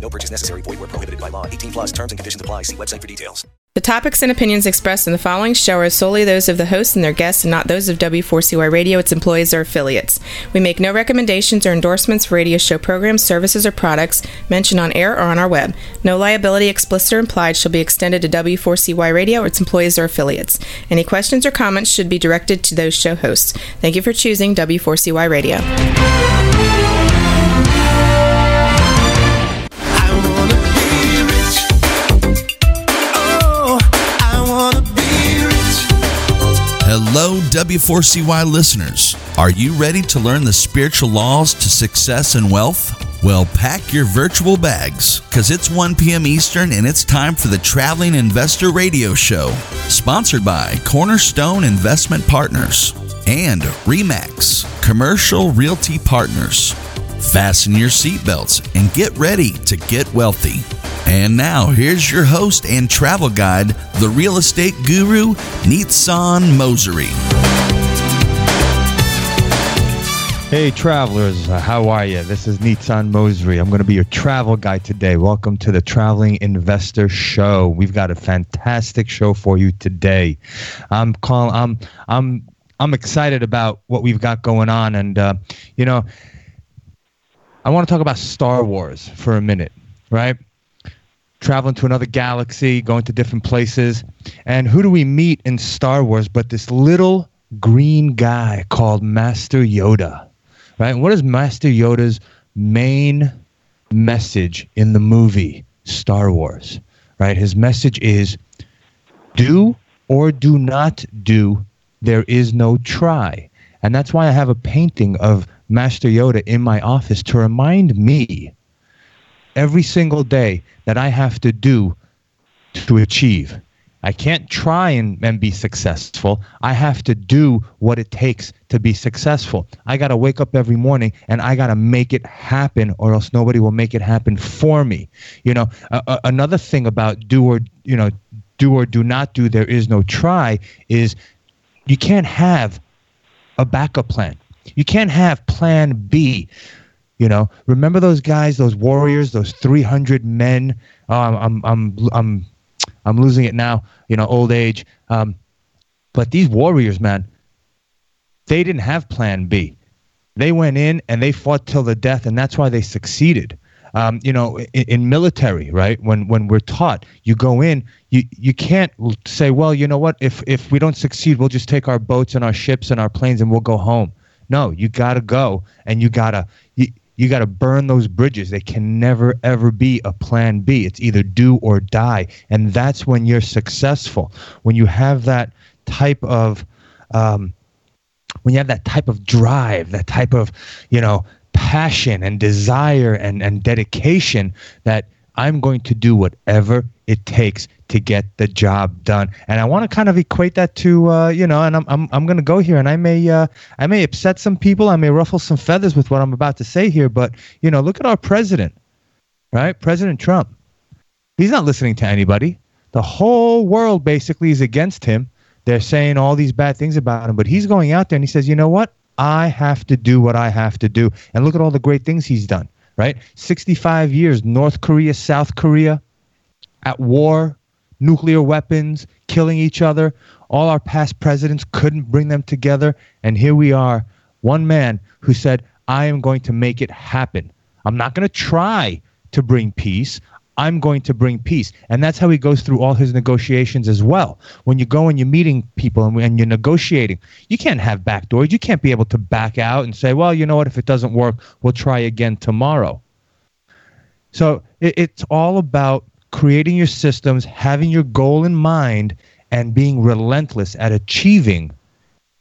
No purchase necessary. Void where prohibited by law. 18 plus terms and conditions apply. See website for details. The topics and opinions expressed in the following show are solely those of the host and their guests and not those of W4CY Radio, its employees, or affiliates. We make no recommendations or endorsements for radio show programs, services, or products mentioned on air or on our web. No liability, explicit or implied, shall be extended to W4CY Radio or its employees or affiliates. Any questions or comments should be directed to those show hosts. Thank you for choosing W4CY Radio. Hello, W4CY listeners. Are you ready to learn the spiritual laws to success and wealth? Well, pack your virtual bags because it's 1 p.m. Eastern and it's time for the Traveling Investor Radio Show, sponsored by Cornerstone Investment Partners and REMAX Commercial Realty Partners. Fasten your seatbelts and get ready to get wealthy. And now, here's your host and travel guide, the real estate guru, Nitsan Mosery. Hey, travelers, how are you? This is Nitsan Mosery. I'm going to be your travel guide today. Welcome to the Traveling Investor Show. We've got a fantastic show for you today. I'm calling. I'm. I'm. I'm excited about what we've got going on, and uh, you know, I want to talk about Star Wars for a minute, right? Traveling to another galaxy, going to different places. And who do we meet in Star Wars but this little green guy called Master Yoda? Right? And what is Master Yoda's main message in the movie Star Wars? Right? His message is do or do not do, there is no try. And that's why I have a painting of Master Yoda in my office to remind me every single day that I have to do to achieve. I can't try and, and be successful. I have to do what it takes to be successful. I got to wake up every morning and I got to make it happen or else nobody will make it happen for me. You know, another thing about do or, you know, do or do not do, there is no try, is you can't have a backup plan. You can't have plan B. You know, remember those guys, those warriors, those 300 men. I'm, I'm, I'm, I'm, I'm losing it now. You know, old age. Um, but these warriors, man, they didn't have Plan B. They went in and they fought till the death, and that's why they succeeded. Um, you know, in, in, military, right? When when we're taught, you go in, you you can't say, well, you know what? If if we don't succeed, we'll just take our boats and our ships and our planes and we'll go home. No, you gotta go, and you gotta you, you got to burn those bridges. They can never, ever be a plan B. It's either do or die. And that's when you're successful. When you have that type of, um, when you have that type of drive, that type of, you know, passion and desire and, and dedication that I'm going to do whatever it takes to get the job done. And I want to kind of equate that to uh, you know, and I'm I'm I'm going to go here, and I may uh, I may upset some people, I may ruffle some feathers with what I'm about to say here, but you know, look at our president, right? President Trump. He's not listening to anybody. The whole world basically is against him. They're saying all these bad things about him, but he's going out there and he says, you know what? I have to do what I have to do. And look at all the great things he's done, right? 65 years, North Korea, South Korea, at war, nuclear weapons, killing each other. All our past presidents couldn't bring them together. And here we are, one man who said, I am going to make it happen. I'm not going to try to bring peace. I'm going to bring peace. And that's how he goes through all his negotiations as well. When you go and you're meeting people and, and you're negotiating, you can't have back doors. You can't be able to back out and say, well, you know what, if it doesn't work, we'll try again tomorrow. So it, it's all about creating your systems, having your goal in mind, and being relentless at achieving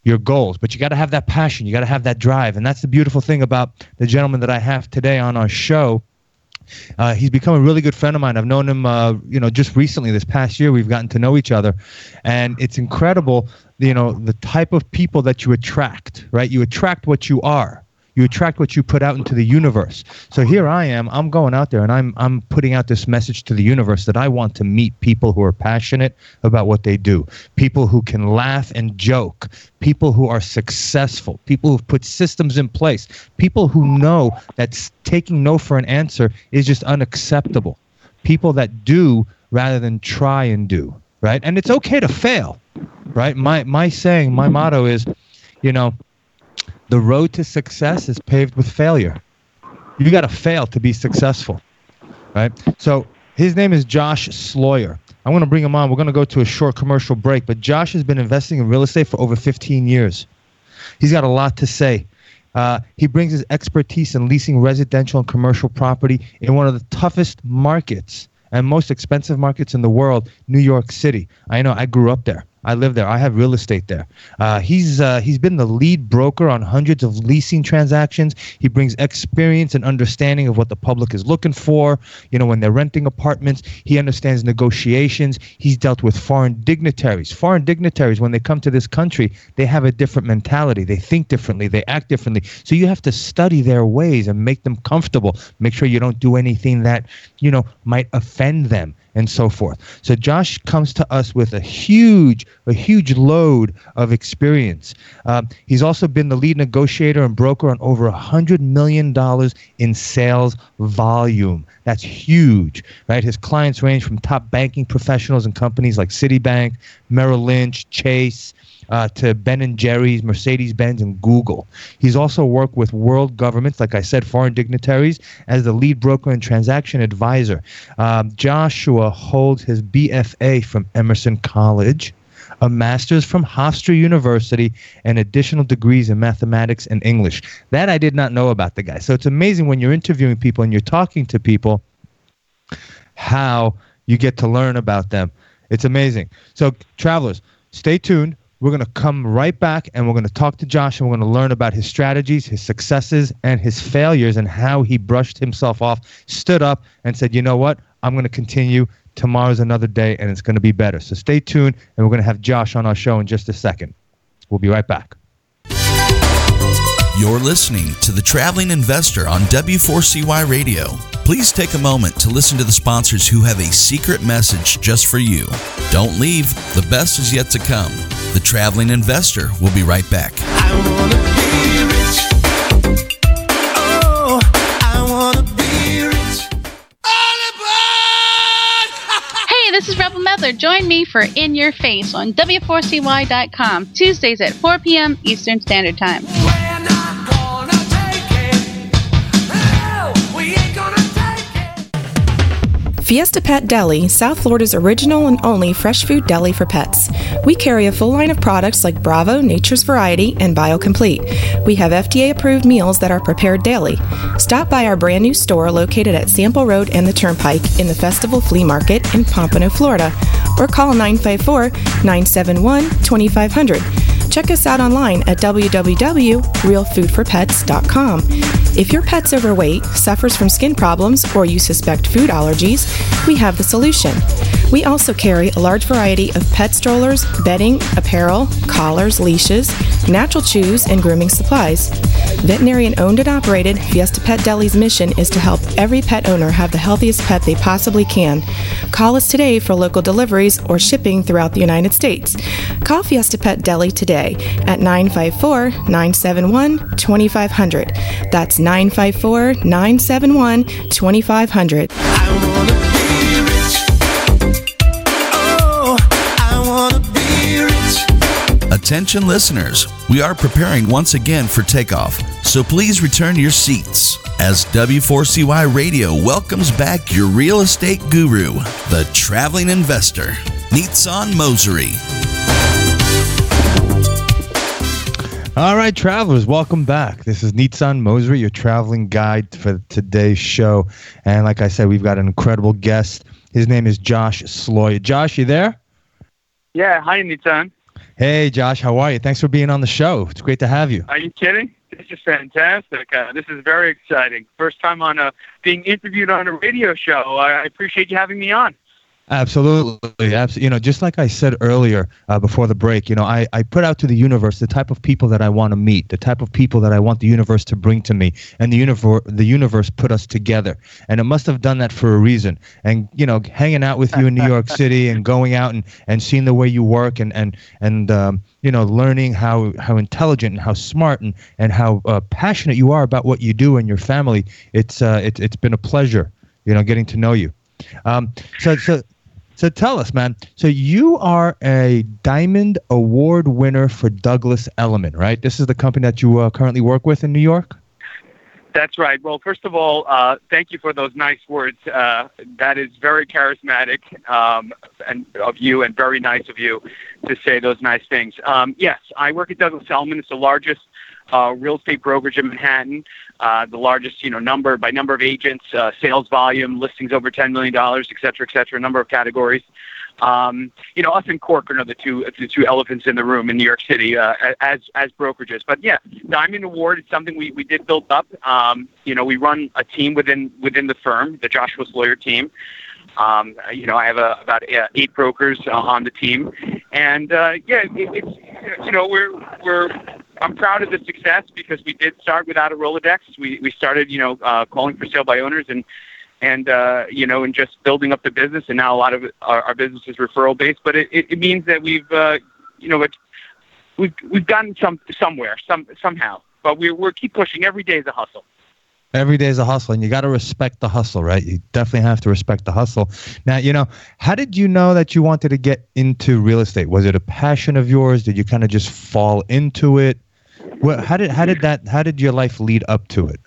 your goals. But you got to have that passion, you got to have that drive. And that's the beautiful thing about the gentleman that I have today on our show. Uh, he's become a really good friend of mine. I've known him, uh, you know, just recently. This past year, we've gotten to know each other, and it's incredible, you know, the type of people that you attract. Right? You attract what you are you attract what you put out into the universe. So here I am. I'm going out there and I'm I'm putting out this message to the universe that I want to meet people who are passionate about what they do, people who can laugh and joke, people who are successful, people who've put systems in place, people who know that taking no for an answer is just unacceptable. People that do rather than try and do, right? And it's okay to fail, right? My my saying, my motto is, you know, the road to success is paved with failure. You got to fail to be successful, right? So his name is Josh Sloyer. I'm going to bring him on. We're going to go to a short commercial break, but Josh has been investing in real estate for over 15 years. He's got a lot to say. Uh, he brings his expertise in leasing residential and commercial property in one of the toughest markets and most expensive markets in the world, New York City. I know I grew up there. I live there. I have real estate there. Uh, he's uh, he's been the lead broker on hundreds of leasing transactions. He brings experience and understanding of what the public is looking for. You know, when they're renting apartments, he understands negotiations. He's dealt with foreign dignitaries. Foreign dignitaries, when they come to this country, they have a different mentality. They think differently. They act differently. So you have to study their ways and make them comfortable. Make sure you don't do anything that you know might offend them and so forth. So Josh comes to us with a huge, a huge load of experience. Um, he's also been the lead negotiator and broker on over hundred million dollars in sales volume. That's huge, right? His clients range from top banking professionals and companies like Citibank, Merrill Lynch, Chase, uh, to Ben and Jerry's, Mercedes Benz, and Google. He's also worked with world governments, like I said, foreign dignitaries, as the lead broker and transaction advisor. Um, Joshua holds his BFA from Emerson College. A master's from Hofstra University and additional degrees in mathematics and English. That I did not know about the guy. So it's amazing when you're interviewing people and you're talking to people how you get to learn about them. It's amazing. So, travelers, stay tuned. We're going to come right back and we're going to talk to Josh and we're going to learn about his strategies, his successes, and his failures and how he brushed himself off, stood up, and said, you know what? I'm going to continue. Tomorrow's another day and it's going to be better. So stay tuned and we're going to have Josh on our show in just a second. We'll be right back. You're listening to The Traveling Investor on W4CY Radio. Please take a moment to listen to the sponsors who have a secret message just for you. Don't leave, the best is yet to come. The Traveling Investor will be right back. I wanna be rich. Oh, I wanna be rich. Hey, this is Rebel Medler. Join me for In Your Face on W4CY.com, Tuesdays at 4 p.m. Eastern Standard Time. Fiesta Pet Deli, South Florida's original and only fresh food deli for pets. We carry a full line of products like Bravo, Nature's Variety, and BioComplete. We have FDA approved meals that are prepared daily. Stop by our brand new store located at Sample Road and the Turnpike in the Festival Flea Market in Pompano, Florida, or call 954 971 2500. Check us out online at www.realfoodforpets.com. If your pet's overweight, suffers from skin problems, or you suspect food allergies, we have the solution. We also carry a large variety of pet strollers, bedding, apparel, collars, leashes, natural chews, and grooming supplies. Veterinarian owned and operated, Fiesta Pet Deli's mission is to help every pet owner have the healthiest pet they possibly can. Call us today for local deliveries or shipping throughout the United States. Call Fiesta Pet Deli today at 954 971 2500. That's 954 971 2500. Attention listeners, we are preparing once again for takeoff, so please return your seats as W4CY Radio welcomes back your real estate guru, the traveling investor, Nitsan Mosery. All right, travelers, welcome back. This is Nitsan Mosery, your traveling guide for today's show. And like I said, we've got an incredible guest. His name is Josh Sloyer. Josh, you there? Yeah, hi, Nitsan. Hey, Josh, how are you? Thanks for being on the show. It's great to have you. Are you kidding? This is fantastic. Uh, this is very exciting. First time on a being interviewed on a radio show. I appreciate you having me on. Absolutely, absolutely. You know, just like I said earlier uh, before the break, you know, I, I put out to the universe the type of people that I want to meet, the type of people that I want the universe to bring to me, and the universe the universe put us together, and it must have done that for a reason. And you know, hanging out with you in New York City and going out and, and seeing the way you work and and and um, you know, learning how how intelligent and how smart and and how uh, passionate you are about what you do and your family. It's uh, it's it's been a pleasure, you know, getting to know you. Um, so so so tell us, man. So you are a Diamond Award winner for Douglas Elliman, right? This is the company that you uh, currently work with in New York. That's right. Well, first of all, uh, thank you for those nice words. Uh, that is very charismatic um, and of you, and very nice of you to say those nice things. Um, yes, I work at Douglas Elliman. It's the largest uh, real estate brokerage in Manhattan, uh, the largest, you know, number by number of agents, uh, sales volume, listings over $10 million, et cetera, et cetera, a number of categories. Um, you know, us and Cork are the two the two elephants in the room in New York City uh, as as brokerages. But yeah, Diamond Award is something we, we did build up. Um, you know, we run a team within within the firm, the Joshua Sloyer team. Um, you know, I have a, about uh, eight brokers uh, on the team, and uh, yeah, it, it's you know we're we're I'm proud of the success because we did start without a Rolodex. We we started you know uh, calling for sale by owners and and uh, you know, and just building up the business. And now a lot of our, our business is referral based, but it, it, it means that we've, uh, you know, we've we've gotten some somewhere, some somehow. But we we're keep pushing. Every day is a hustle. Every day is a hustle, and you got to respect the hustle, right? You definitely have to respect the hustle. Now, you know, how did you know that you wanted to get into real estate? Was it a passion of yours? Did you kind of just fall into it? Well, how did how did that how did your life lead up to it?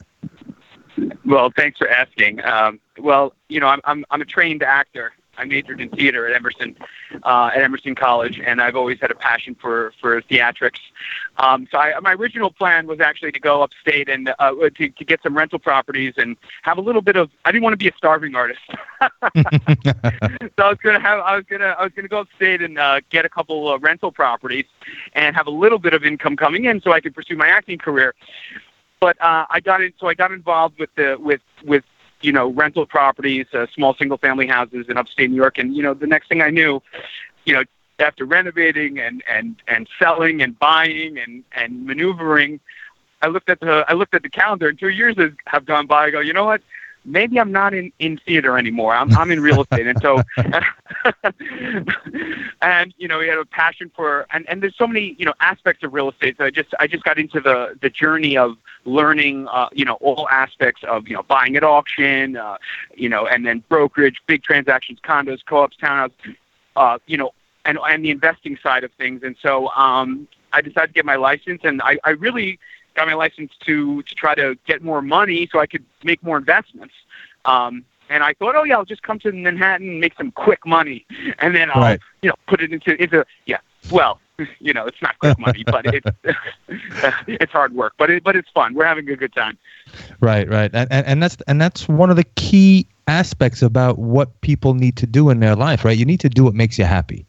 Well, thanks for asking. Um, well, you know, I'm, I'm I'm a trained actor. I majored in theater at Emerson, uh, at Emerson College, and I've always had a passion for for theatrics. Um, so I, my original plan was actually to go upstate and uh, to, to get some rental properties and have a little bit of. I didn't want to be a starving artist, so I was gonna have. I was gonna. I was gonna go upstate and uh, get a couple of rental properties and have a little bit of income coming in, so I could pursue my acting career. But uh, I got in. So I got involved with the with with you know, rental properties, uh, small single family houses in upstate New York. And, you know, the next thing I knew, you know, after renovating and, and, and selling and buying and, and maneuvering, I looked at the I looked at the calendar and two years have gone by. I go, you know what? Maybe I'm not in, in theater anymore. I'm, I'm in real estate. And so, and, you know, he had a passion for, and, and there's so many, you know, aspects of real estate. So I just, I just got into the, the journey of learning, uh, you know, all aspects of, you know, buying at auction, uh, you know, and then brokerage, big transactions, condos, co-ops, townhouses, uh, you know, and, and the investing side of things. And so, um, I decided to get my license and I, I really, got my license to to try to get more money so I could make more investments. Um, and I thought, oh yeah, I'll just come to Manhattan and make some quick money, and then I'll Right. you know put it into into yeah. Well, you know, it's not quick money, but it's it's hard work, but it but it's fun. We're having a good time. Right, right, and, and and that's and that's one of the key aspects about what people need to do in their life, right? You need to do what makes you happy,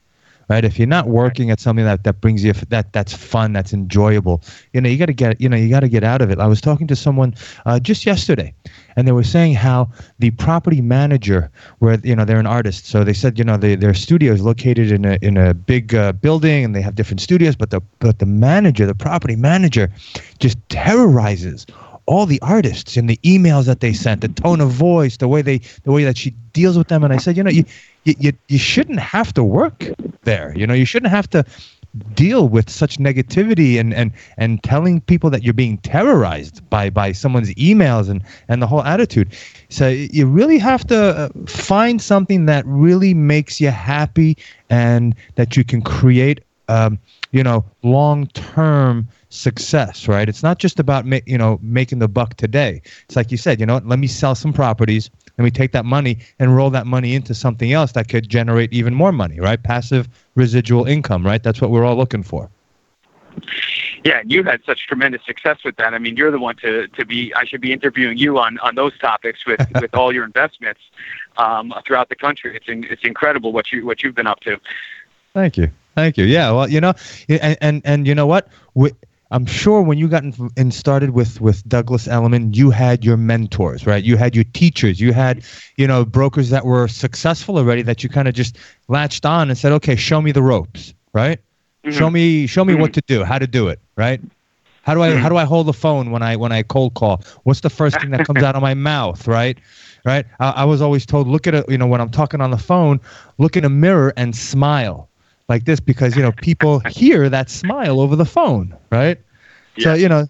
right? If you're not working at something that, that brings you that that's fun, that's enjoyable, you know, you got to get you know you got to get out of it. I was talking to someone uh, just yesterday, and they were saying how the property manager, where you know they're an artist, so they said you know they, their studio is located in a in a big uh, building, and they have different studios, but the but the manager, the property manager, just terrorizes all the artists in the emails that they sent, the tone of voice, the way they, the way that she deals with them. And I said, you know, you, you, you shouldn't have to work there. You know, you shouldn't have to deal with such negativity and, and, and telling people that you're being terrorized by, by someone's emails and, and the whole attitude. So you really have to uh, find something that really makes you happy and that you can create, um, you know, long term success, right? It's not just about ma- you know making the buck today. It's like you said, you know, let me sell some properties, let me take that money and roll that money into something else that could generate even more money, right? Passive residual income, right? That's what we're all looking for. Yeah, and you had such tremendous success with that. I mean, you're the one to, to be. I should be interviewing you on, on those topics with, with all your investments um, throughout the country. It's in, it's incredible what you what you've been up to. Thank you, thank you. Yeah, well, you know, and and, and you know what, we, I'm sure when you got in, in, started with with Douglas Elliman, you had your mentors, right? You had your teachers, you had you know brokers that were successful already that you kind of just latched on and said, okay, show me the ropes, right? Mm-hmm. Show me show me mm-hmm. what to do, how to do it, right? How do I mm-hmm. how do I hold the phone when I when I cold call? What's the first thing that comes out of my mouth, right? Right? I, I was always told, look at it, you know, when I'm talking on the phone, look in a mirror and smile like this because you know people hear that smile over the phone, right? Yeah. So you know,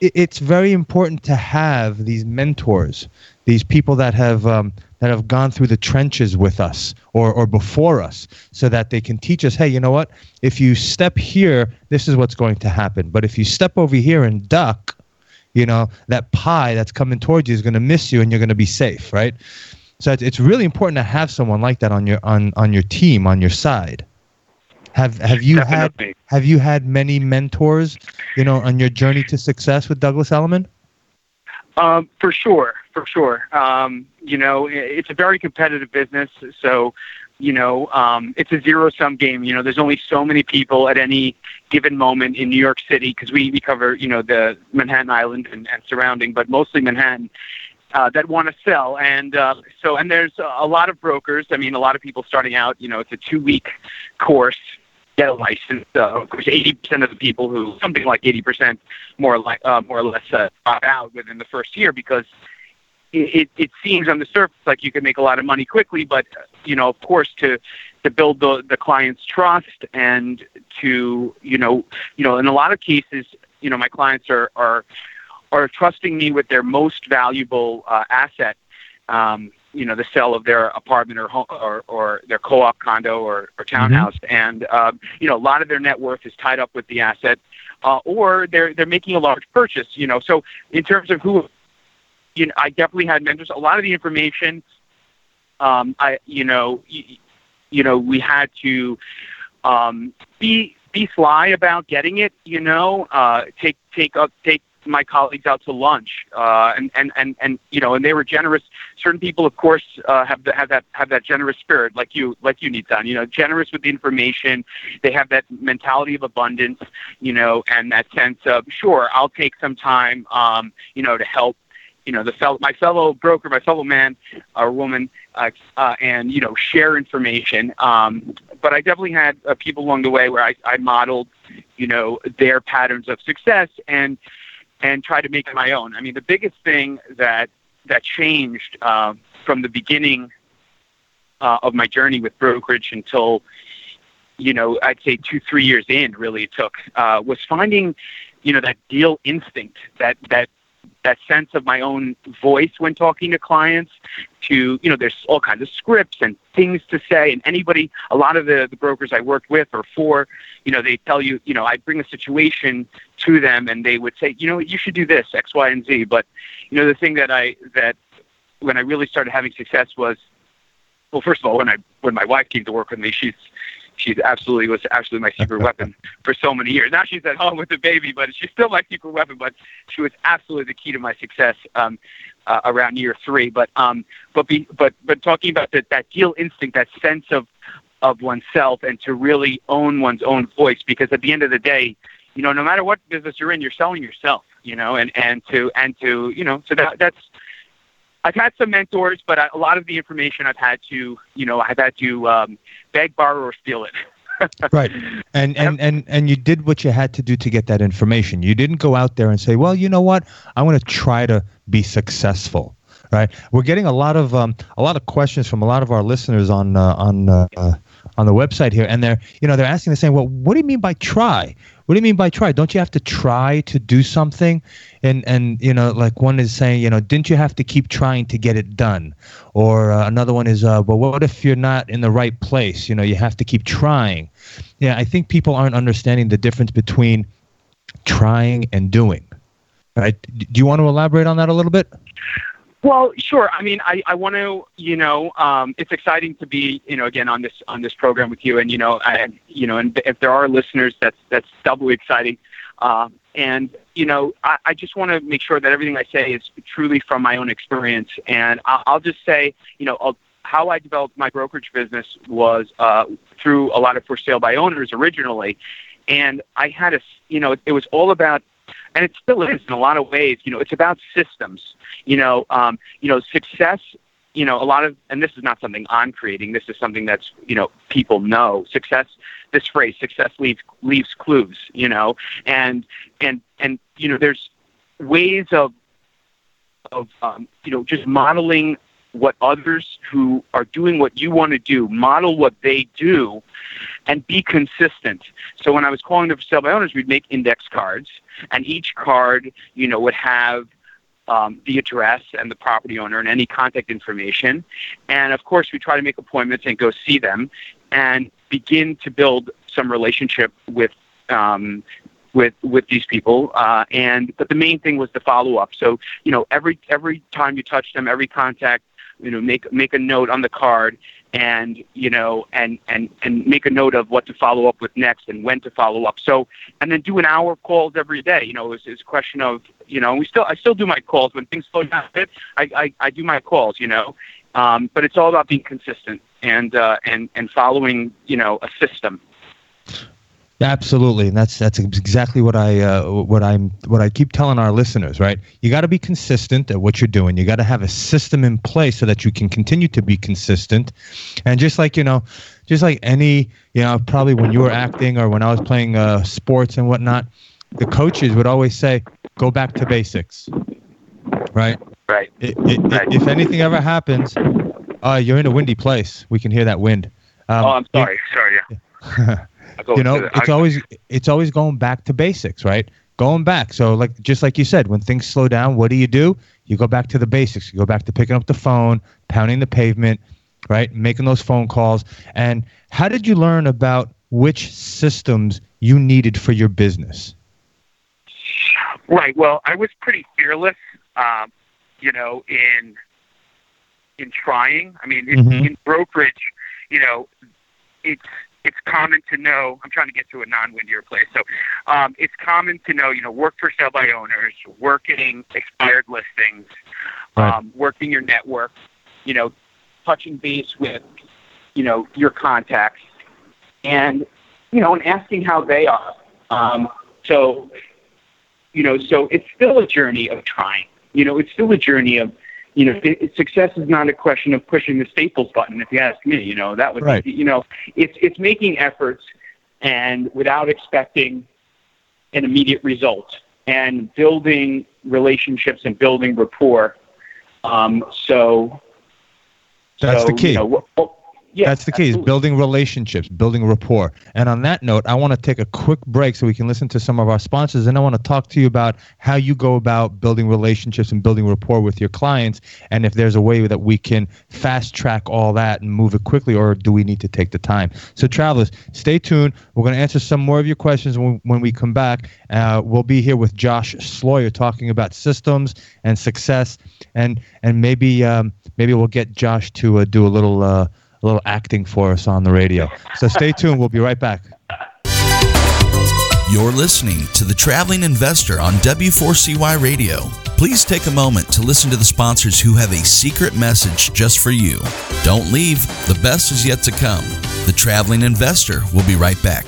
it, it's very important to have these mentors, these people that have um, that have gone through the trenches with us or or before us, so that they can teach us. Hey, you know what? If you step here, this is what's going to happen. But if you step over here and duck, you know that pie that's coming towards you is going to miss you, and you're going to be safe, right? So it's, it's really important to have someone like that on your on on your team on your side. Have have you Definitely. had have you had many mentors, you know, on your journey to success with Douglas Elliman? Um, for sure, for sure. Um, you know, it's a very competitive business, so you know, um, it's a zero sum game. You know, there's only so many people at any given moment in New York City because we, we cover, you know, the Manhattan Island and, and surrounding, but mostly Manhattan uh, that want to sell. And uh, so, and there's a lot of brokers. I mean, a lot of people starting out. You know, it's a two-week course. Get a license. Uh, of course, 80% of the people who, something like 80%, more like uh, more or less, uh, drop out within the first year because it, it, it seems on the surface like you can make a lot of money quickly, but you know, of course, to to build the the client's trust and to you know, you know, in a lot of cases, you know, my clients are are are trusting me with their most valuable uh, asset, um, you know, the sale of their apartment or home, or, or their co-op condo or, or townhouse, mm-hmm. and uh, you know, a lot of their net worth is tied up with the asset, uh, or they're they're making a large purchase. You know, so in terms of who, you know, I definitely had mentors. A lot of the information, um, I you know, you, you know, we had to um, be be sly about getting it. You know, uh, take take up take my colleagues out to lunch, uh, and, and and and you know, and they were generous. Certain people, of course, uh, have the, have that have that generous spirit, like you like you done. You know, generous with the information. They have that mentality of abundance, you know, and that sense of sure, I'll take some time, um, you know, to help you know the fellow, my fellow broker, my fellow man or woman, uh, uh, and you know share information. Um, but I definitely had uh, people along the way where I, I modeled, you know, their patterns of success, and and try to make it my own. I mean, the biggest thing that that changed uh, from the beginning uh, of my journey with brokerage until you know I'd say two three years in really it took uh, was finding you know that deal instinct that that that sense of my own voice when talking to clients to you know there's all kinds of scripts and things to say. And anybody a lot of the, the brokers i worked with or for you know they tell you you know i bring a situation to them and they would say you know you should do this x y and z. But you know the thing that i that when i really started having success was well first of all when i when my wife came to work with me she's she's absolutely was absolutely my secret weapon for so many years. Now she's at home with the baby, but she's still my secret weapon. But she was absolutely the key to my success um, uh, around year three. But um, but be, but but talking about that that deal instinct, that sense of of oneself and to really own one's own voice because at the end of the day you know no matter what business you're in you're selling yourself you know and and to and to you know so that that's I've had some mentors, but I, a lot of the information I've had to, you know, I've had to um, beg, borrow, or steal it. right. And and and and you did what you had to do to get that information. You didn't go out there and say well you know what? I want to try to be successful. Right? We're getting a lot of um, a lot of questions from a lot of our listeners on uh, on uh, on the website here and they're you know they're asking they're saying well what do you mean by try what do you mean by try? Don't you have to try to do something? And and you know, like one is saying, you know, didn't you have to keep trying to get it done? Or uh, another one is, uh, well, what if you're not in the right place? You know, you have to keep trying. Yeah, I think people aren't understanding the difference between trying and doing. Right? Do you want to elaborate on that a little bit? Well, sure. I mean, I, I want to, you know, um, it's exciting to be, you know, again on this on this program with you, and you know, I, you know, and if there are listeners, that's that's doubly exciting. Uh, and you know, I, I just want to make sure that everything I say is truly from my own experience. And I'll, I'll just say, you know, I'll, how I developed my brokerage business was uh, through a lot of for sale by owners originally, and I had a, you know, it was all about and it still is in a lot of ways. You know, it's about systems. You know, um, you know, success. You know, a lot of, and this is not something I'm creating. This is something that's you know people know. Success. This phrase, success leaves leaves clues. You know, and and and you know, there's ways of of um, you know just modeling what others who are doing what you want to do model what they do and be consistent. So when I was calling the for sale by owners, we'd make index cards, and each card, you know, would have um, the address and the property owner and any contact information. And of course, we try to make appointments and go see them and begin to build some relationship with um, with with these people. Uh, and but the main thing was the follow up. So you know, every every time you touch them, every contact, you know, make make a note on the card and you know and and and make a note of what to follow up with next and when to follow up. So and then do an hour of calls every day you know it's, it's a question of you know we still i still do my calls. When things slow down a bit i i, I do my calls you know. Um, but it's all about being consistent and uh, and and following you know a system Absolutely, and that's that's exactly what I uh, what I'm what I keep telling our listeners. Right, you got to be consistent at what you're doing. You got to have a system in place so that you can continue to be consistent. And just like you know, just like any you know, probably when you were acting or when I was playing uh, sports and whatnot, the coaches would always say, "Go back to basics." Right. Right. It, it, right. If anything ever happens, uh, you're in a windy place. We can hear that wind. Um, oh, I'm sorry. It, sorry. Yeah. you know, the, it's I, always it's always going back to basics, right? Going back. So like just like you said, when things slow down, what do you do? You go back to the basics. You go back to picking up the phone, pounding the pavement, right? Making those phone calls. And how did you learn about which systems you needed for your business? Right. Well, I was pretty fearless, um, you know, in in trying. I mean, in, mm-hmm. in brokerage, you know, it's it's common to know. I'm trying to get to a non-windier place. So, um, it's common to know. You know, work for sale by owners, working expired listings, right. um, working your network. You know, touching base with, you know, your contacts, and you know, and asking how they are. Um, so, you know, so it's still a journey of trying. You know, it's still a journey of you know, it, success is not a question of pushing the staples button. If you ask me, you know, that would, right. you know, it's it's making efforts and without expecting an immediate result and building relationships and building rapport. Um, so that's so, the key. You know, yeah, That's the key, is building relationships, building rapport. And on that note, I want to take a quick break so we can listen to some of our sponsors. And I want to talk to you about how you go about building relationships and building rapport with your clients. And if there's a way that we can fast track all that and move it quickly, or do we need to take the time? So, travelers, stay tuned. We're going to answer some more of your questions when, when we come back. Uh, we'll be here with Josh Sloyer talking about systems and success. And, and maybe, um, maybe we'll get Josh to uh, do a little. Uh, a little acting for us on the radio. So stay tuned. We'll be right back. You're listening to The Traveling Investor on W4CY Radio. Please take a moment to listen to the sponsors who have a secret message just for you. Don't leave, the best is yet to come. The Traveling Investor will be right back.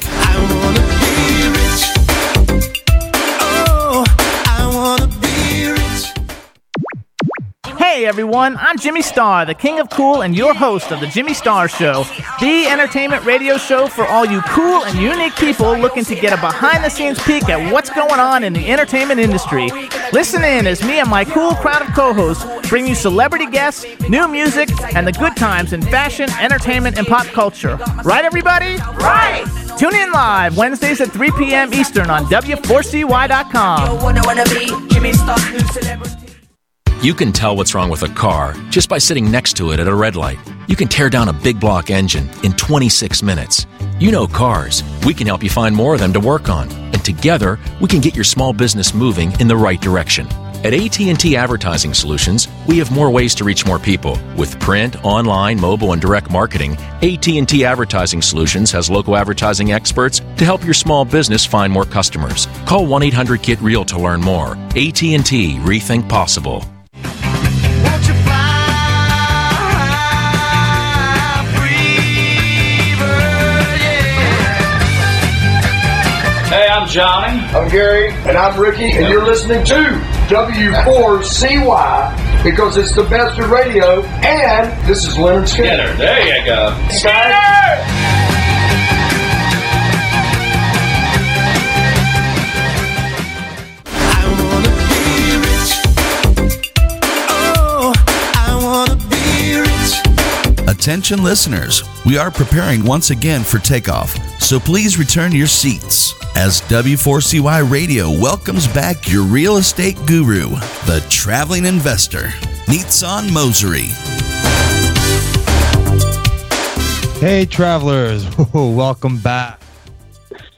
Hey everyone, I'm Jimmy Star, the king of cool and your host of The Jimmy Star Show, the entertainment radio show for all you cool and unique people looking to get a behind the scenes peek at what's going on in the entertainment industry. Listen in as me and my cool crowd of co hosts bring you celebrity guests, new music, and the good times in fashion, entertainment, and pop culture. Right, everybody? Right! Tune in live Wednesdays at 3 p.m. Eastern on W4CY.com. You can tell what's wrong with a car just by sitting next to it at a red light. You can tear down a big block engine in 26 minutes. You know cars. We can help you find more of them to work on. And together, we can get your small business moving in the right direction. At AT&T Advertising Solutions, we have more ways to reach more people. With print, online, mobile, and direct marketing, AT&T Advertising Solutions has local advertising experts to help your small business find more customers. Call 1-800-GET-REAL to learn more. AT&T Rethink Possible. I'm Johnny. I'm Gary. And I'm Ricky. And you're listening to W4CY because it's the best of radio. And this is Lynyrd Skynyrd. There you go. Skynyrd! Attention listeners, we are preparing once again for takeoff, so please return your seats as W4CY Radio welcomes back your real estate guru, the traveling investor, Nitsan Mosery. Hey, travelers, welcome back.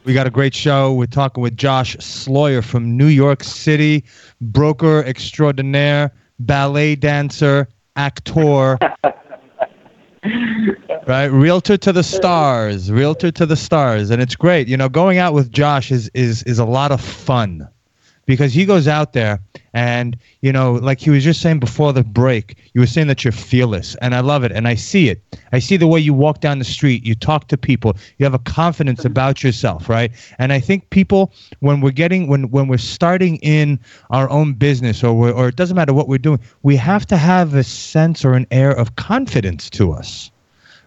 We got a great show. We're talking with Josh Sloyer from New York City, broker extraordinaire, ballet dancer, actor. right? Realtor to the stars. Realtor to the stars. And it's great. You know going out with josh is is is a lot of fun because he goes out there and you know like he was just saying before the break you were saying that you're fearless and i love it and i see it. I see the way you walk down the street you talk to people you have a confidence about yourself right? And i think people when we're getting when when we're starting in our own business or or it doesn't matter what we're doing we have to have a sense or an air of confidence to us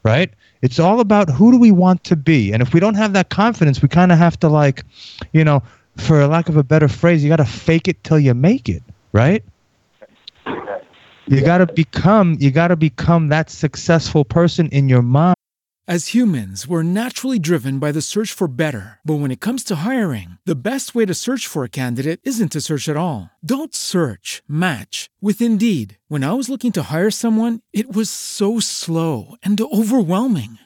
right? It's all about who do we want to be and if we don't have that confidence we kind of have to like you know for a lack of a better phrase, you got to fake it till you make it, right? You got to become you got to become that successful person in your mind. As humans, we're naturally driven by the search for better. But when it comes to hiring, the best way to search for a candidate isn't to search at all. Don't search, match with Indeed. When I was looking to hire someone, it was so slow and overwhelming.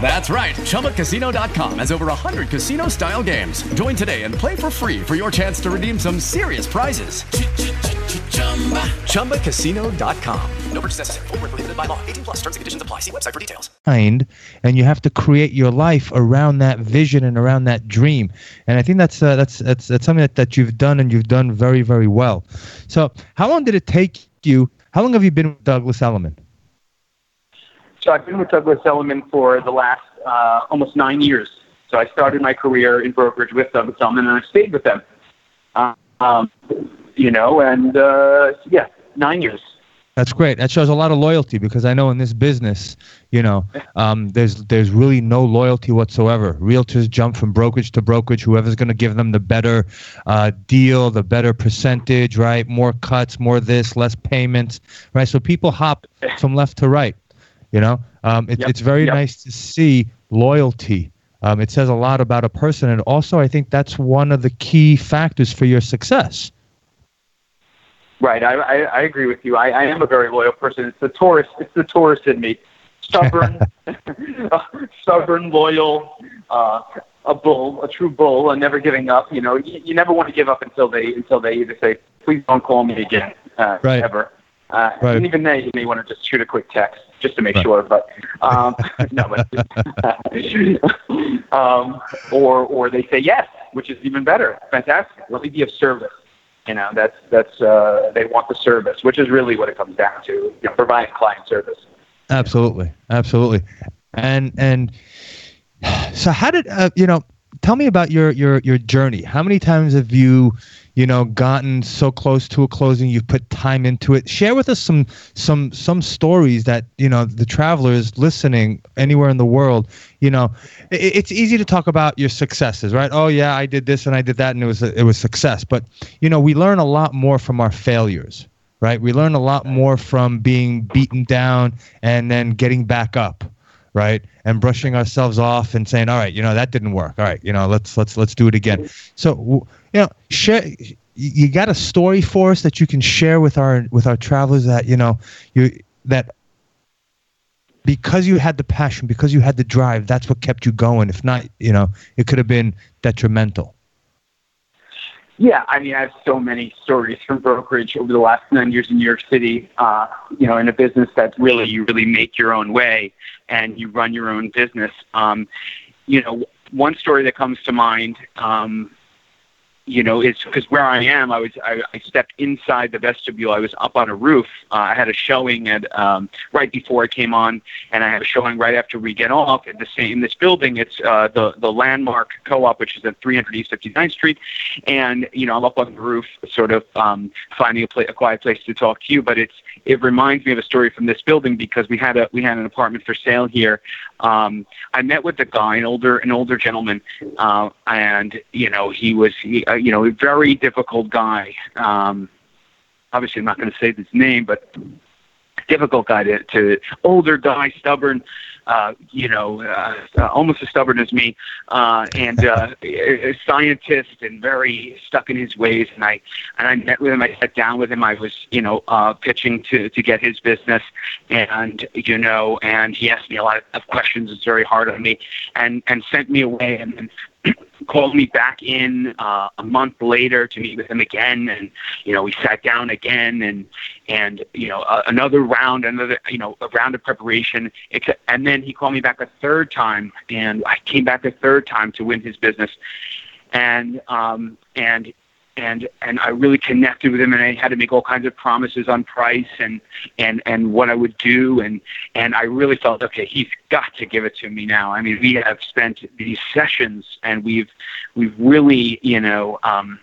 That's right. ChumbaCasino.com has over 100 casino style games. Join today and play for free for your chance to redeem some serious prizes. ChumbaCasino.com. No purchase necessary. Full prohibited by law. 18 plus terms and conditions apply. See website for details. Mind, and you have to create your life around that vision and around that dream. And I think that's uh, that's that's that's something that, that you've done and you've done very very well. So, how long did it take you? How long have you been with Douglas Elliman? So I've been with Douglas Elliman for the last uh, almost nine years. So I started my career in brokerage with Douglas Elliman, and I stayed with them. Um, you know, and uh, yeah, nine years. That's great. That shows a lot of loyalty because I know in this business, you know, um, there's there's really no loyalty whatsoever. Realtors jump from brokerage to brokerage. Whoever's going to give them the better uh, deal, the better percentage, right? More cuts, more this, less payments, right? So people hop from left to right. You know, um, it, Yep. it's very Yep. nice to see loyalty. Um, it says a lot about a person, and also I think that's one of the key factors for your success. Right, I, I, I agree with you. I, I am a very loyal person. It's the Taurus. It's the Taurus in me. Stubborn, stubborn, loyal, uh, a bull, a true bull, and never giving up. You know, you, you never want to give up until they until they either say, "Please don't call me again," uh, Right. ever. Uh, Right. And even then, you may want to just shoot a quick text just to make Right. sure. But um, no, but, um, or or they say yes, which is even better. Fantastic. Let me be of service. You know, that's that's uh, they want the service, which is really what it comes down to. You know, providing client service. Absolutely, absolutely, and and so how did uh, you know? Tell me about your your your journey. How many times have you, you know, gotten so close to a closing? You've put time into it. Share with us some some some stories that you know the travelers listening anywhere in the world. You know, i it's easy to talk about your successes, right? Oh yeah, I did this and I did that, and it was a, it was success. But you know, we learn a lot more from our failures right? We learn a lot more from being beaten down and then getting back up, right? And brushing ourselves off and saying, "All right, you know that didn't work. All right, you know let's let's let's do it again." So you know, share. You got a story for us that you can share with our with our travelers that you know you that because you had the passion, because you had the drive, that's what kept you going. If not, you know, it could have been detrimental. Yeah, I mean, I have so many stories from brokerage over the last nine years in New York City. Uh, you know, in a business that really you really make your own way and you run your own business. Um, you know, one story that comes to mind. Um, you know, is because where I am, I was I, I stepped inside the vestibule. I was up on a roof. Uh, I had a showing at um, right before I came on, and I have a showing right after we get off at the same in this building. It's uh, the the Landmark Co-op, which is at 300 East 59th Street, and you know I'm up on the roof, sort of um, finding a, pla- a quiet place to talk to you. But it's it reminds me of a story from this building because we had a we had an apartment for sale here. Um, I met with the guy, an older an older gentleman, uh, and you know he was he, you know a very difficult guy. Um, obviously, I'm not going to say his name, but difficult guy to, to older guy, stubborn, uh, you know, uh, uh, almost as stubborn as me, uh, and uh, a scientist and very stuck in his ways. And I and I met with him. I sat down with him. I was, you know, uh, pitching to to get his business, and you know, and he asked me a lot of questions. It's very hard on me, and and sent me away. And then called me back in uh, a month later to meet with him again, and you know we sat down again, and and you know uh, another round, another you know a round of preparation, except, and then he called me back a third time, and I came back a third time to win his business, and um and and and I really connected with him, and I had to make all kinds of promises on price and and and what I would do, and and I really felt okay. He's got to give it to me now. I mean, we have spent these sessions, and we've we've really you know. um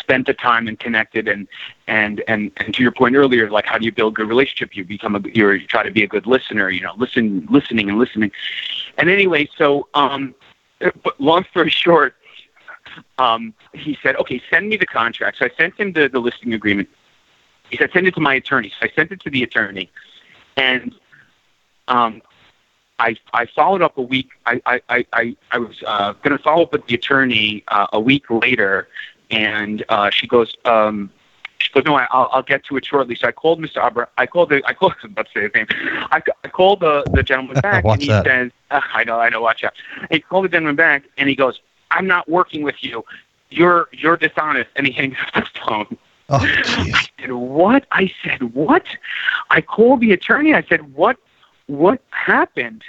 spent the time and connected and and and and to your point earlier like how do you build a good relationship you become a you're, you try to be a good listener you know listen listening and listening and anyway so um but long story short um, he said, okay, send me the contract. So I sent him the, the listing agreement. He said, send it to my attorney. So I sent it to the attorney. And um, I, I followed up a week. I, I, I- I, was uh, going to follow up with the attorney uh, a week later. And uh, she goes, um, she goes, no, I- I'll, I'll get to it shortly. So I called Mr. Aber. I called the, I called, I was about to say his name. I, I called the, the gentleman back and he that. says, uh, I know, I know, watch out. He called the gentleman back and he goes, I'm not working with you. You're, you're dishonest. And he hangs up the phone. Oh, I said, what? I said, what? I called the attorney. I said, what, what happened?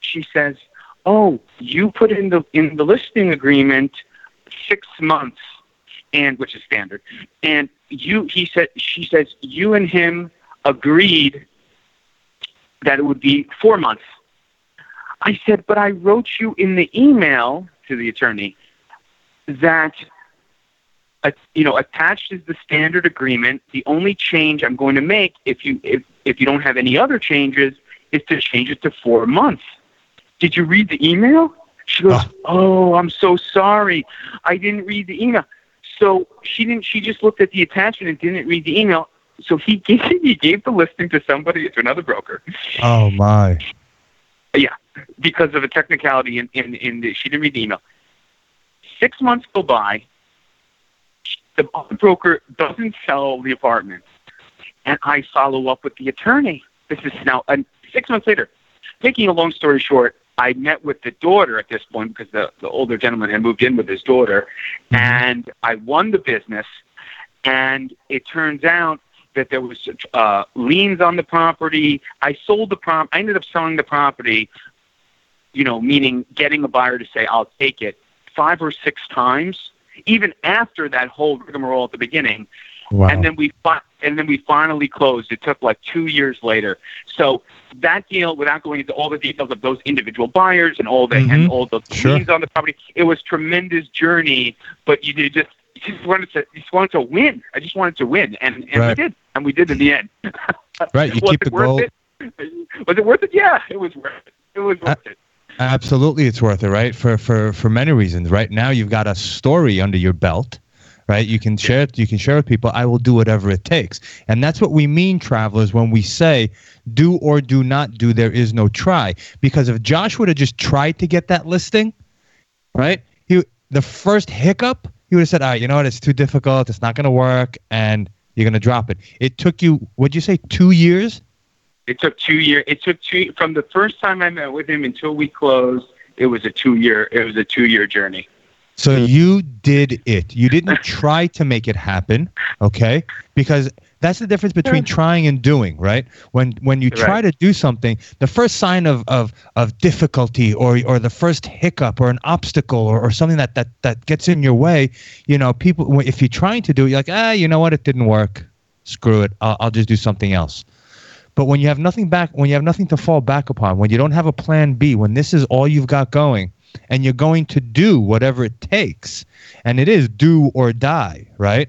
She says, oh, you put in the, in the listing agreement six months and which is standard. And you, he said, she says, you and him agreed that it would be four months. I said, but I wrote you in the email to the attorney that uh, you know, attached is the standard agreement. The only change I'm going to make, if you if if you don't have any other changes, is to change it to four months. Did you read the email? She goes, oh, I'm so sorry. I didn't read the email. So she didn't. She just looked at the attachment and didn't read the email. So he gave he gave the listing to somebody to another broker. Oh my. Yeah, because of a technicality in in, in the, she didn't read the email. Six months go by. The broker doesn't sell the apartment, and I follow up with the attorney. This is now uh, six months later. Taking a long story short, I met with the daughter at this point because the, the older gentleman had moved in with his daughter, and I won the business. And it turns out that there was uh, liens on the property. I sold the prop. I ended up selling the property. You know, meaning getting a buyer to say I'll take it five or six times, even after that whole rigmarole at the beginning. Wow. And then we fi- and then we finally closed. It took like two years later. So that deal, without going into all the details of those individual buyers and all the and Mhm. all the Sure. on the property, it was tremendous journey. But you did just you just wanted to you just wanted to win. I just wanted to win, and and Right. we did, and we did in the end. Right, you was keep it the worth goal- it? Was it worth it? Yeah, it was worth it. It was worth it. Absolutely, it's worth it, right? For for for many reasons. Right now, you've got a story under your belt, right? You can share it. You can share with people. I will do whatever it takes, and that's what we mean, travelers, when we say do or do not do. There is no try, because if Josh would have just tried to get that listing, right? He the first hiccup, he would have said, "All right, you know what? It's too difficult. It's not going to work, and you're going to drop it." It took you, what'd you say, two years? It took two years. It took two from the first time I met with him until we closed. It was a two year. It was a two year journey. So you did it. You didn't try to make it happen, okay? Because that's the difference between trying and doing, right? When when you try Right. to do something, the first sign of of of difficulty or or the first hiccup or an obstacle or, or something that that that gets in your way, you know, people if you're trying to do it, you're like, ah, you know what, it didn't work. Screw it. I'll, I'll just do something else. But when you have nothing back, when you have nothing to fall back upon, when you don't have a plan B, when this is all you've got going, and you're going to do whatever it takes, and it is do or die, right?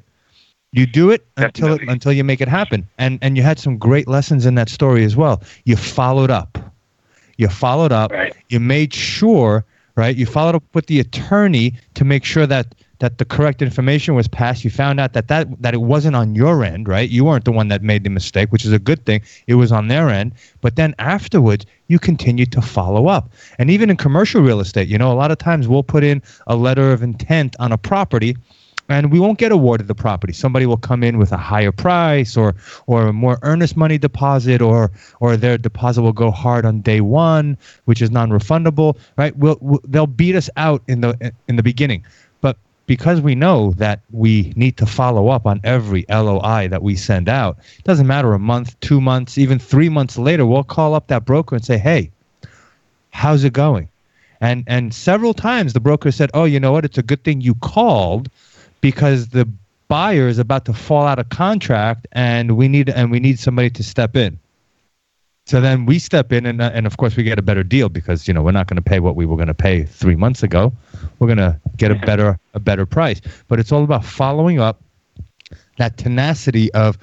You do it until it, until you make it happen, and and you had some great lessons in that story as well. You followed up, you followed up, you made sure, right? You followed up with the attorney to make sure that that the correct information was passed. You found out that, that that it wasn't on your end, right? You weren't the one that made the mistake, which is a good thing. It was on their end. But then afterwards, you continued to follow up. And even in commercial real estate, you know, a lot of times we'll put in a letter of intent on a property and we won't get awarded the property. Somebody will come in with a higher price or or a more earnest money deposit or or their deposit will go hard on day one, which is non-refundable, right? We'll, we'll they'll beat us out in the in the beginning. But because we know that we need to follow up on every LOI that we send out, it doesn't matter a month, two months, even three months later, we'll call up that broker and say, "Hey, how's it going?" And and several times the broker said, "Oh, you know what? It's a good thing you called because the buyer is about to fall out of contract, and we need and we need somebody to step in." So then we step in, and uh, and of course we get a better deal because you know we're not going to pay what we were going to pay three months ago. We're going to get a better a better price. But it's all about following up, that tenacity of,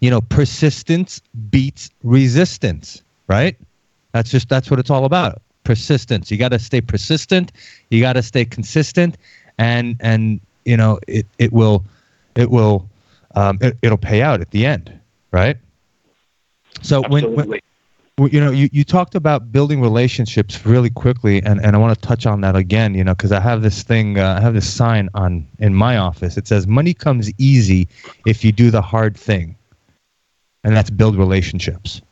you know, persistence beats resistance, right? That's just that's what it's all about. Persistence. You got to stay persistent. You got to stay consistent, and and you know it it will it will um, it, it'll pay out at the end, right? So when, when you know, you, you talked about building relationships really quickly, and, and I want to touch on that again, you know, because I have this thing, uh, I have this sign on in my office. It says, "Money comes easy if you do the hard thing," and that's build relationships.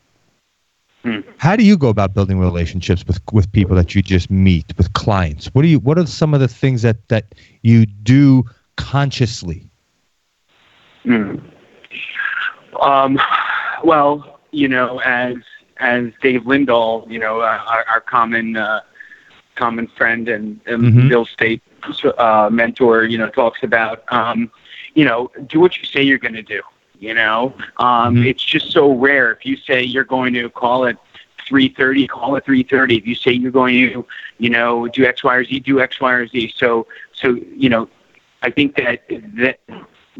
Hmm. How do you go about building relationships with with people that you just meet, with clients? What do you? What are some of the things that that you do consciously? Mm. Um, well, you know, as as Dave Lindahl, you know, uh, our, our common uh, common friend and, and Mhm. Bill State uh, mentor, you know, talks about, um, you know, do what you say you're going to do. You know, um, it's just so rare. If you say you're going to call it 3:30, call it 3:30. If you say you're going to, you know, do X, Y, or Z, do X, Y, or Z. So, so you know, I think that that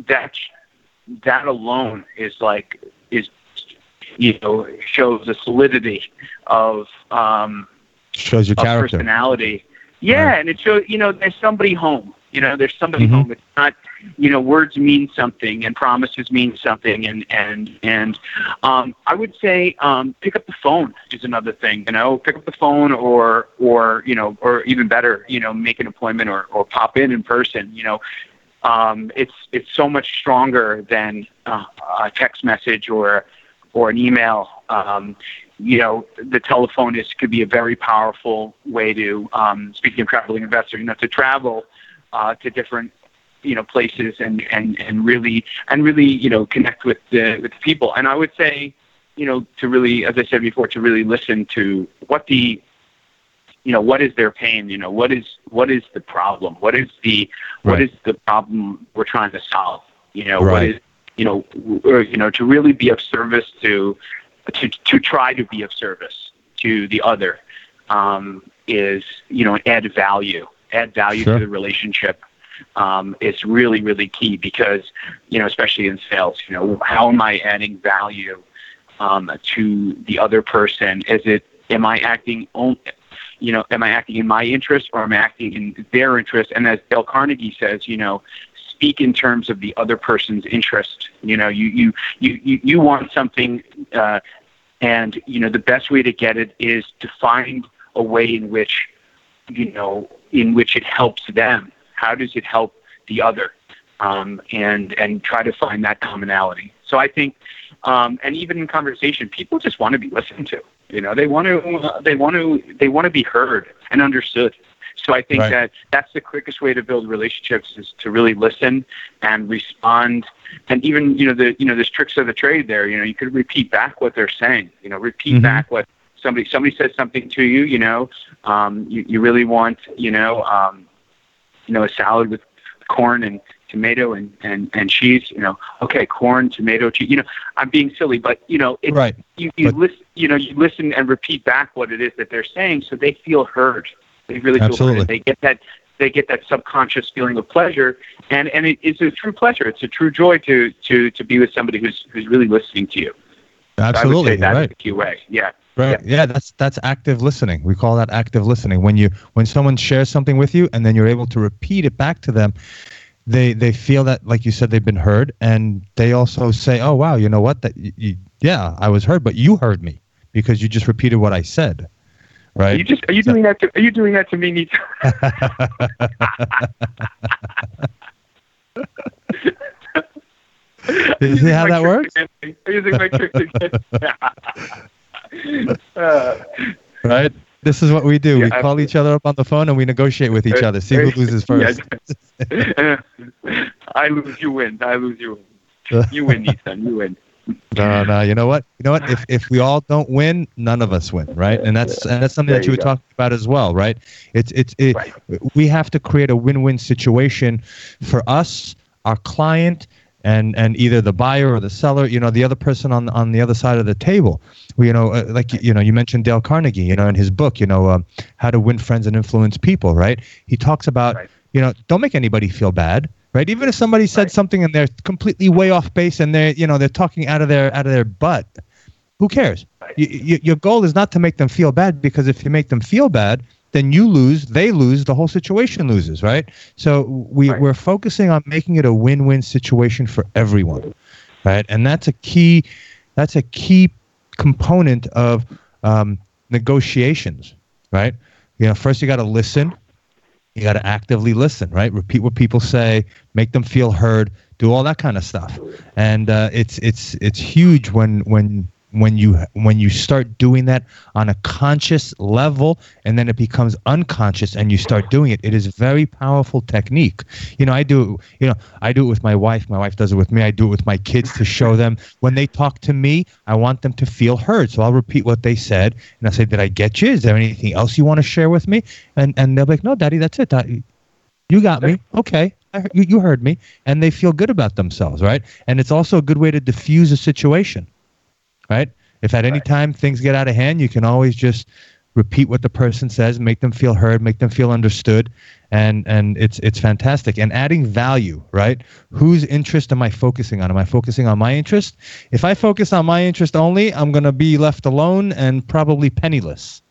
that that alone is like is you know shows the solidity of um, Shows your of character. personality. Yeah, and it shows you know there's somebody home. You know, there's somebody Mhm. home. It's not you know words mean something and promises mean something and and and um, I would say um, pick up the phone is another thing. You know, pick up the phone or or you know or even better, you know, make an appointment or or pop in in person. You know, um, it's it's so much stronger than uh, a text message or or an email. Um, you know, the telephone is could be a very powerful way to um, speaking of traveling investor. You know, to travel uh, to different you know places and and and really and really you know connect with the with the people. And I would say, you know, to really, as I said before, to really listen to what the you know what is their pain you know what is what is the problem what is the what Right. is the problem we're trying to solve you know what Right. is you know or, you know to really be of service to to to try to be of service to the other um, is you know add value add value Sure. to the relationship um, is really really key because you know especially in sales you know how am I adding value um, to the other person? Is it am I acting on, you know am I acting in my interest or am I acting in their interest? And as Dale Carnegie says you know speak in terms of the other person's interest. You know you you you you, you want something uh, and you know the best way to get it is to find a way in which you know in which it helps them. How does it help the other? Um, and and try to find that commonality. So i think um, and even in conversation people just want to be listened to. You know they want to they want to they want to be heard and understood. So i think Right. that that's the quickest way to build relationships is to really listen and respond. And even you know the you know there's tricks of the trade there. You know you could repeat back what they're saying. You know repeat Mhm. back what somebody somebody says something to you you know um you, you really want you know um you know a salad with corn and tomato and and and cheese you know okay corn tomato cheese you know i'm being silly but you know it's Right. you you listen you know you listen and repeat back what it is that they're saying so they feel heard they really feel Absolutely. heard they get that they get that subconscious feeling of pleasure and and it is a true pleasure it's a true joy to to to be with somebody who's who's really listening to you Absolutely. So I would say that's right. the key way yeah Right. Yeah. that's that's active listening. We call that active listening. When you when someone shares something with you and then you're able to repeat it back to them, they they feel that like you said they've been heard and they also say, "Oh wow, you know what? That y y yeah, I was heard, but you heard me because you just repeated what I said." Right? Are you just are you doing that to are you doing that to me Nita? You see how that works? I'm using my tricks again. uh, right? This is what we do. we Yeah, call each other up on the phone and we negotiate with each other. See who loses first. Yes. I lose, you win. I lose, you win. You win, Nitsan. You win. No, no. You know what? You know what? If if we all don't win, none of us win, right? And that's and that's something There that you you were go. talking about as well, right? It's it's it, we have to create a win-win situation for us, our client, and and either the buyer or the seller, you know, the other person on on the other side of the table. You know, uh, like you know, you mentioned Dale Carnegie, you know, in his book, you know, um, how to win friends and influence people, right? He talks about, you know, don't make anybody feel bad, right? Even if somebody said something and they're completely way off base and they're, you know, they're talking out of their out of their butt, who cares? Y y your goal is not to make them feel bad because if you make them feel bad, then you lose, they lose, the whole situation loses, right? So we we're focusing on making it a win-win situation for everyone, right? And that's a key that's a key component of um, negotiations, right? You know, first you got to listen. You got to actively listen, right? Repeat what people say, make them feel heard, do all that kind of stuff. And uh, it's it's it's huge when when when you when you start doing that on a conscious level and then it becomes unconscious and you start doing it it is a very powerful technique. You know i do you know i do it with my wife. My wife does it with me. I do it with my kids to show them. When they talk to me i want them to feel heard. So i'll repeat what they said and i say did i get you? Is there anything else you want to share with me? And and they'll be like no daddy that's it. Daddy. you got me. Okay. You, you heard me. And they feel good about themselves right? And it's also a good way to diffuse a situation right? If at any time things get out of hand, you can always just repeat what the person says, make them feel heard, make them feel understood, and and it's it's fantastic. And adding value, right? Whose interest am I focusing on? Am I focusing on my interest? If I focus on my interest only, I'm going to be left alone and probably penniless,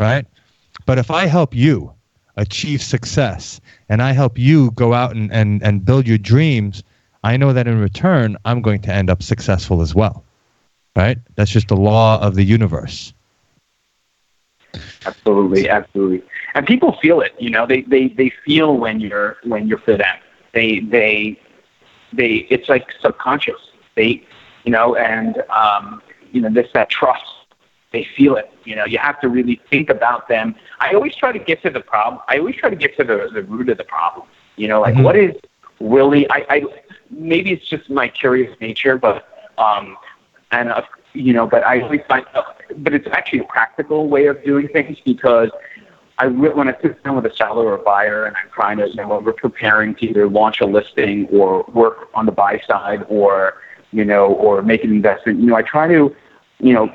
right? But if I help you achieve success and I help you go out and, and, and build your dreams, I know that in return, I'm going to end up successful as well. Right? That's just the law of the universe. Absolutely, absolutely. And people feel it, you know, they, they, they feel when you're when you're for them. They they they it's like subconscious. They you know, and um, you know, this that trust. They feel it. You know, you have to really think about them. I always try to get to the problem. I always try to get to the, the root of the problem. You know, like Mhm. what is really I, I maybe it's just my curious nature, but um and uh, you know, but I always find, but it's actually a practical way of doing things because I re- when I sit down with a seller or a buyer and I'm trying to, you know, we're preparing to either launch a listing or work on the buy side or, you know, or make an investment, you know, I try to, you know,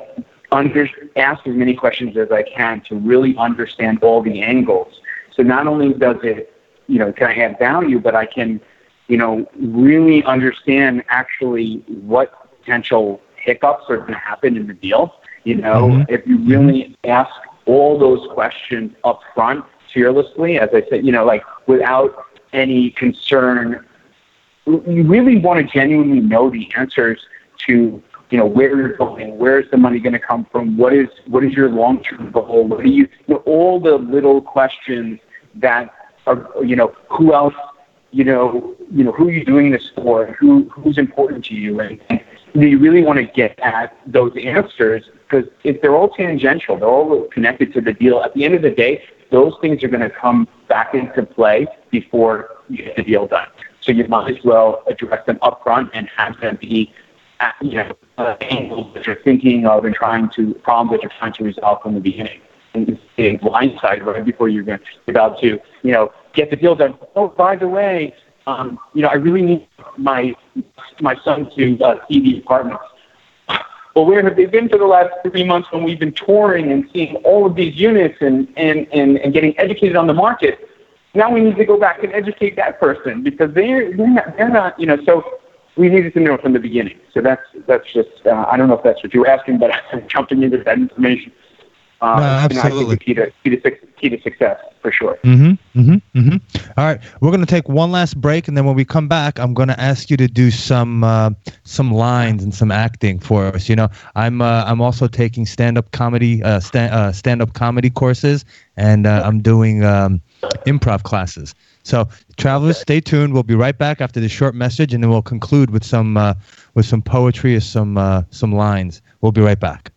under, ask as many questions as I can to really understand all the angles. So not only does it, you know, can I add value, but I can, you know, really understand actually what potential hiccups are going to happen in the deal. You know, Mhm. if you really ask all those questions up front, fearlessly, as I said, you know, like without any concern, you really want to genuinely know the answers to, you know, where you're going, where is the money going to come from, what is what is your long-term goal, what do you, you know, all the little questions that are, you know, who else, you know, you know, who are you doing this for, who who's important to you, and, and you really want to get at those answers because if they're all tangential, they're all connected to the deal. At the end of the day, those things are going to come back into play before you get the deal done. So you might as well address them upfront and have them be, at, you know, uh, angles that you're thinking of and trying to problems that you're trying to resolve from the beginning. And being blindsided right before you're going you're about to, you know, get the deal done. Oh, by the way, um, you know, I really need my my son to uh, see the apartments. Well, where have they been for the last three months when we've been touring and seeing all of these units and, and, and, and getting educated on the market? Now we need to go back and educate that person because they're, they're, not, they're not, you know, so we needed to know from the beginning. So that's, that's just, uh, I don't know if that's what you were asking, but I'm jumping into that information. Uh, No, you know, I absolutely. think the key to, key to, key to success, for sure. Mm-hmm. Mm-hmm. Mm-hmm. All right, we're gonna take one last break, and then when we come back, I'm gonna ask you to do some uh, some lines and some acting for us. You know, I'm uh, I'm also taking stand up comedy uh, sta- uh, stand up comedy courses, and uh, I'm doing um, improv classes. So, travelers, stay tuned. We'll be right back after this short message, and then we'll conclude with some uh, with some poetry or some uh, some lines. We'll be right back.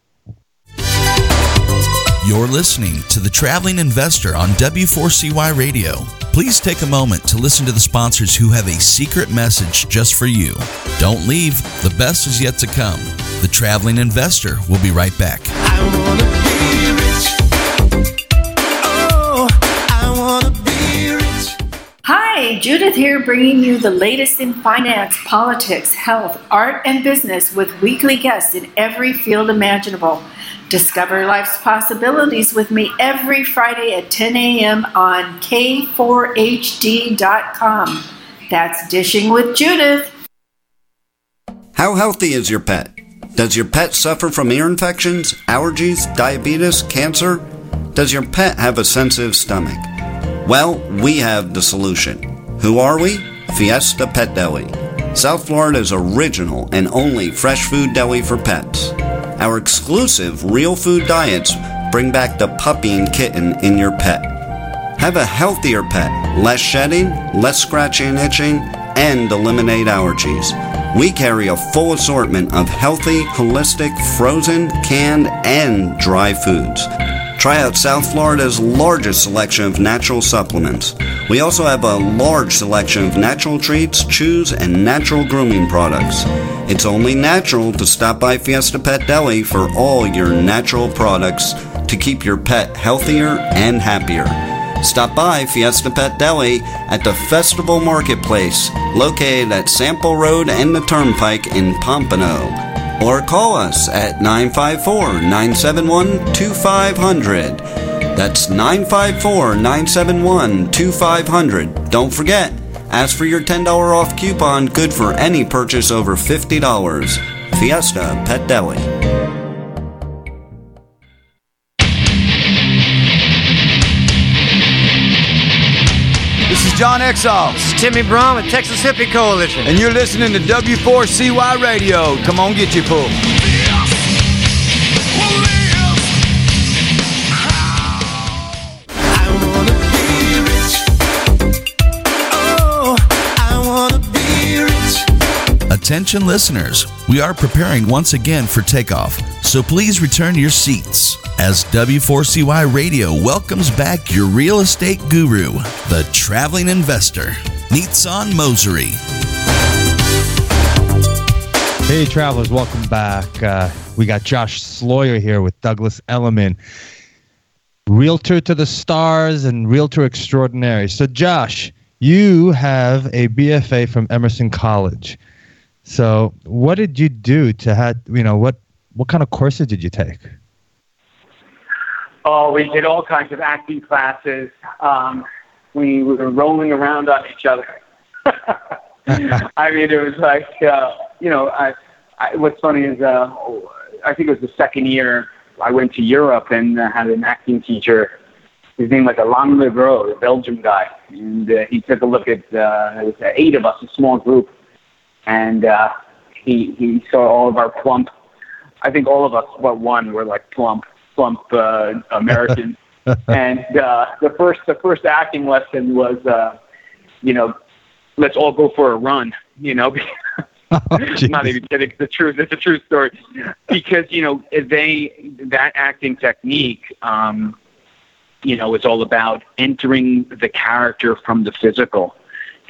You're listening to The Traveling Investor on W4CY Radio. Please take a moment to listen to the sponsors who have a secret message just for you. Don't leave, the best is yet to come. The Traveling Investor will be right back. I wanna be rich. Oh, I wanna be rich. Hi, Judith here, bringing you the latest in finance, politics, health, art, and business with weekly guests in every field imaginable. Discover life's possibilities with me every Friday at 10 a.m. on K4HD.com. That's Dishing with Judith. How healthy is your pet? Does your pet suffer from ear infections, allergies, diabetes, cancer? Does your pet have a sensitive stomach? Well, we have the solution. Who are we? Fiesta Pet Deli. South Florida's original and only fresh food deli for pets. Our exclusive real food diets bring back the puppy and kitten in your pet. Have a healthier pet, less shedding, less scratching and itching, and eliminate allergies. We carry a full assortment of healthy, holistic, frozen, canned, and dry foods. Try out South Florida's largest selection of natural supplements. We also have a large selection of natural treats, chews, and natural grooming products. It's only natural to stop by Fiesta Pet Deli for all your natural products to keep your pet healthier and happier. Stop by Fiesta Pet Deli at the Festival Marketplace, located at Sample Road and the Turnpike in Pompano. Or call us at 954 971 2500. That's 954 971 2500. Don't forget, ask for your $10 off coupon good for any purchase over $50. Fiesta Pet Deli. John Exall. This is Timmy Brown with Texas Hippie Coalition. And you're listening to W4CY Radio. Come on, get your pull. Attention listeners, we are preparing once again for takeoff, so please return your seats as W4CY Radio welcomes back your real estate guru, the traveling investor, Nitsan Mosery. Hey, travelers, welcome back. Uh, we got Josh Sloyer here with Douglas Elliman, realtor to the stars and realtor extraordinary. So, Josh, you have a BFA from Emerson College. So, what did you do to have, you know, what what kind of courses did you take? Oh, we did all kinds of acting classes. Um, we were rolling around on each other. I mean, it was like, uh, you know, I, I, what's funny is, uh, I think it was the second year I went to Europe and uh, had an acting teacher. His name was Alain Legros, a Belgium guy, and uh, he took a look at uh, it was eight of us, a small group, and uh, he he saw all of our plump. I think all of us, but one, were like plump, plump uh, Americans. and uh, the first the first acting lesson was, uh, you know, let's all go for a run. You know, I'm not even kidding. It's the truth. It's a true story. Because you know they that acting technique, um, you know, is all about entering the character from the physical.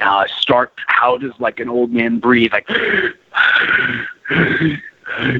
Uh, start. How does like an old man breathe? Like,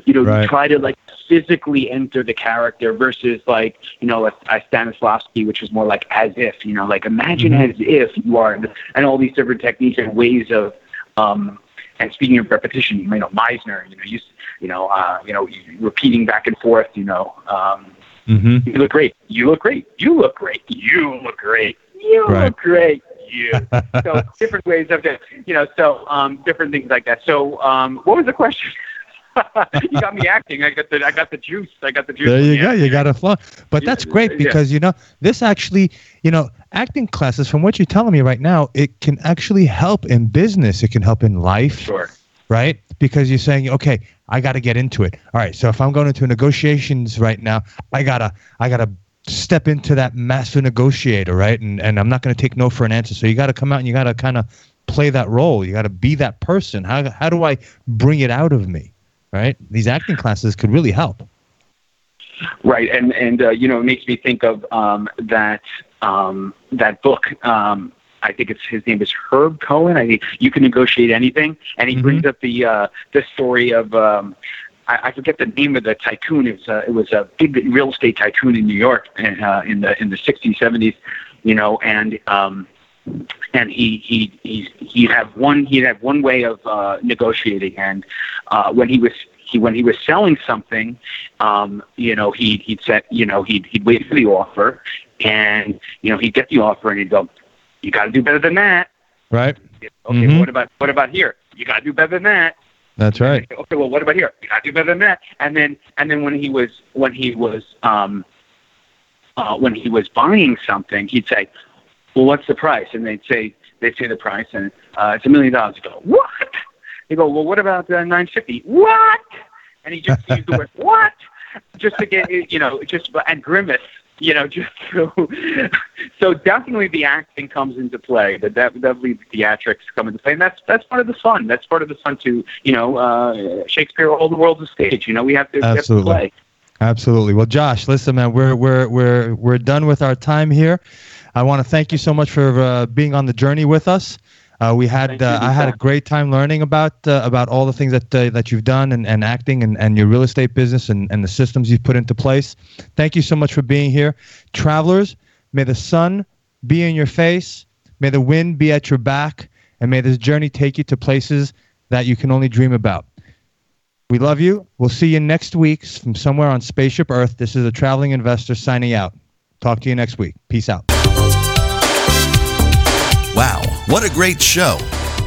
you know, Right. try to like physically enter the character versus like you know a, a Stanislavski, which is more like as if. You know, like imagine Mhm. as if you are, and all these different techniques and ways of. Um, and speaking of repetition, you know, Meisner, you know, you, you know, uh, you know, repeating back and forth, you know, um, Mm-hmm. you look great. You look great. You look great. You look great. You Right. look great. You. so different ways of it, you know. So um, different things like that. So um, what was the question? you got me acting. I got the I got the juice. I got the juice. There you Yeah. go. You got a flow. But that's great yeah. because you know this actually, you know, acting classes. From what you're telling me right now, it can actually help in business. It can help in life. Sure. Right? Because you're saying, okay, I got to get into it. All right. So if I'm going into negotiations right now, I gotta, I gotta step into that master negotiator, right? And and I'm not going to take no for an answer. So you got to come out and you got to kind of play that role. You got to be that person. How how do I bring it out of me? Right? These acting classes could really help. Right, and and uh, you know, it makes me think of um, that um, that book. Um, I think it's his name is Herb Cohen. I think you can negotiate anything, and he brings up the uh, the story of. Um, I, I forget the name of the tycoon. It was a, it was a big real estate tycoon in New York uh, in the in the sixties, seventies, you know, and um, and he he he he'd have one he'd have one way of uh, negotiating, and uh, when he was he when he was selling something, um, you know, he he'd set you know he'd he'd wait for the offer, and you know he'd get the offer, and he'd go, "You got to do better than that." Right? Okay, Mhm. what about what about here? You got to do better than that. That's right. Okay, well, what about here? You got to do better than that. And then and then when he was when he was um, uh, when he was buying something, he'd say, "Well, what's the price?" And they'd say they'd say the price, and uh, it's a million dollars. He'd go, "What?" They go, "Well, what about uh, nine fifty? What?" And he just used the word "what" just to get you know just and grimace. You know, just so so definitely the acting comes into play. That def- definitely the theatrics come into play, and that's that's part of the fun. That's part of the fun to you know uh, Shakespeare. All the world's a stage. You know, we have to, we have to Absolutely. play. Absolutely. Well, Josh, listen, man, we're we're we're we're done with our time here. I want to thank you so much for uh, being on the journey with us. Uh, we had uh, I had a great time learning about uh, about all the things that uh, that you've done and, and acting and, and your real estate business and, and the systems you've put into place. Thank you so much for being here, travelers. May the sun be in your face, may the wind be at your back, and may this journey take you to places that you can only dream about. We love you. We'll see you next week from somewhere on Spaceship Earth. This is a traveling investor signing out. Talk to you next week. Peace out. Wow, what a great show!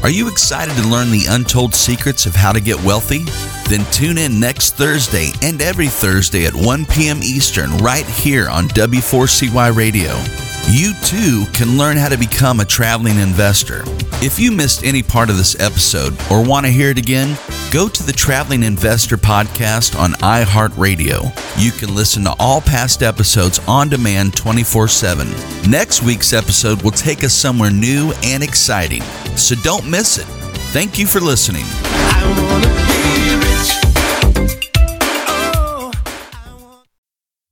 Are you excited to learn the untold secrets of how to get wealthy? Then tune in next Thursday and every Thursday at 1 p.m. Eastern right here on W4CY Radio. You too can learn how to become a traveling investor. If you missed any part of this episode or want to hear it again, go to the Traveling Investor podcast on iHeartRadio. You can listen to all past episodes on demand 24 7. Next week's episode will take us somewhere new and exciting, so don't miss it. Thank you for listening.